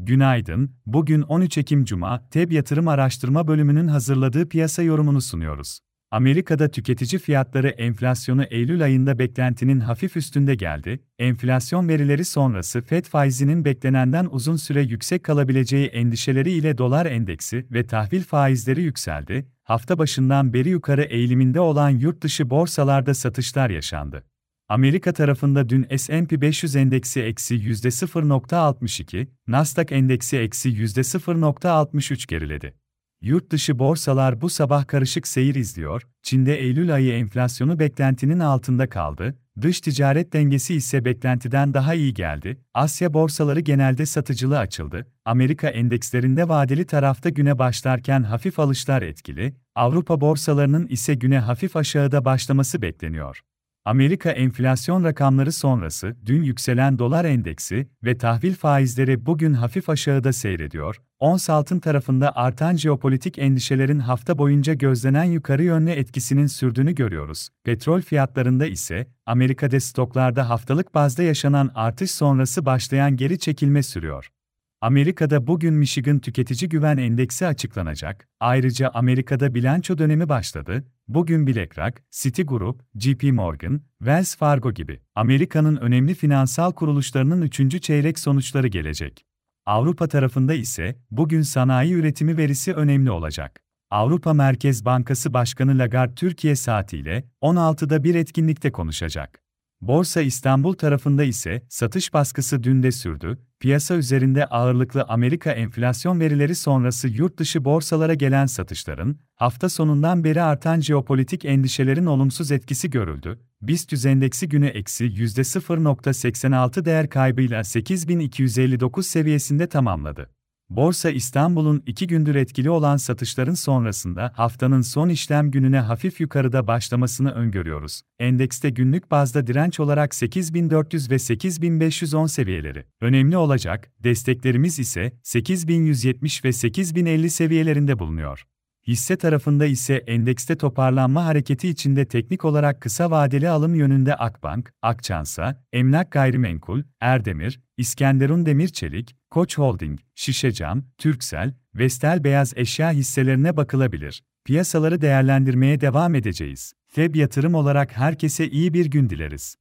Günaydın, bugün 13 Ekim Cuma, TEB Yatırım Araştırma Bölümünün hazırladığı piyasa yorumunu sunuyoruz. Amerika'da tüketici fiyatları enflasyonu Eylül ayında beklentinin hafif üstünde geldi. Enflasyon verileri sonrası Fed faizinin beklenenden uzun süre yüksek kalabileceği endişeleri ile dolar endeksi ve tahvil faizleri yükseldi. Hafta başından beri yukarı eğiliminde olan yurt dışı borsalarda satışlar yaşandı. Amerika tarafında dün S&P 500 endeksi eksi %0.62, Nasdaq endeksi eksi %0.63 geriledi. Yurt dışı borsalar bu sabah karışık seyir izliyor, Çin'de Eylül ayı enflasyonu beklentinin altında kaldı, dış ticaret dengesi ise beklentiden daha iyi geldi, Asya borsaları genelde satıcılı açıldı, Amerika endekslerinde vadeli tarafta güne başlarken hafif alışlar etkili, Avrupa borsalarının ise güne hafif aşağıda başlaması bekleniyor. Amerika enflasyon rakamları sonrası dün yükselen dolar endeksi ve tahvil faizleri bugün hafif aşağıda seyrediyor. Ons altın tarafında artan jeopolitik endişelerin hafta boyunca gözlenen yukarı yönlü etkisinin sürdüğünü görüyoruz. Petrol fiyatlarında ise Amerika'da stoklarda haftalık bazda yaşanan artış sonrası başlayan geri çekilme sürüyor. Amerika'da bugün Michigan Tüketici Güven Endeksi açıklanacak. Ayrıca Amerika'da bilanço dönemi başladı. Bugün BlackRock, Citigroup, JP Morgan, Wells Fargo gibi Amerika'nın önemli finansal kuruluşlarının üçüncü çeyrek sonuçları gelecek. Avrupa tarafında ise bugün sanayi üretimi verisi önemli olacak. Avrupa Merkez Bankası Başkanı Lagarde Türkiye saatiyle 16'da bir etkinlikte konuşacak. Borsa İstanbul tarafında ise satış baskısı dün de sürdü. Piyasa üzerinde ağırlıklı Amerika enflasyon verileri sonrası yurt dışı borsalara gelen satışların hafta sonundan beri artan jeopolitik endişelerin olumsuz etkisi görüldü. BIST endeksi günü eksi %0.86 değer kaybıyla 8259 seviyesinde tamamladı. Borsa İstanbul'un iki gündür etkili olan satışların sonrasında haftanın son işlem gününe hafif yukarıda başlamasını öngörüyoruz. Endekste günlük bazda direnç olarak 8400 ve 8510 seviyeleri önemli olacak, desteklerimiz ise 8170 ve 8050 seviyelerinde bulunuyor. Hisse tarafında ise endekste toparlanma hareketi içinde teknik olarak kısa vadeli alım yönünde Akbank, Akçansa, Emlak Gayrimenkul, Erdemir, İskenderun Demir Çelik, Koç Holding, Şişecam, Türksel, Vestel Beyaz Eşya hisselerine bakılabilir. Piyasaları değerlendirmeye devam edeceğiz. FEB yatırım olarak herkese iyi bir gün dileriz.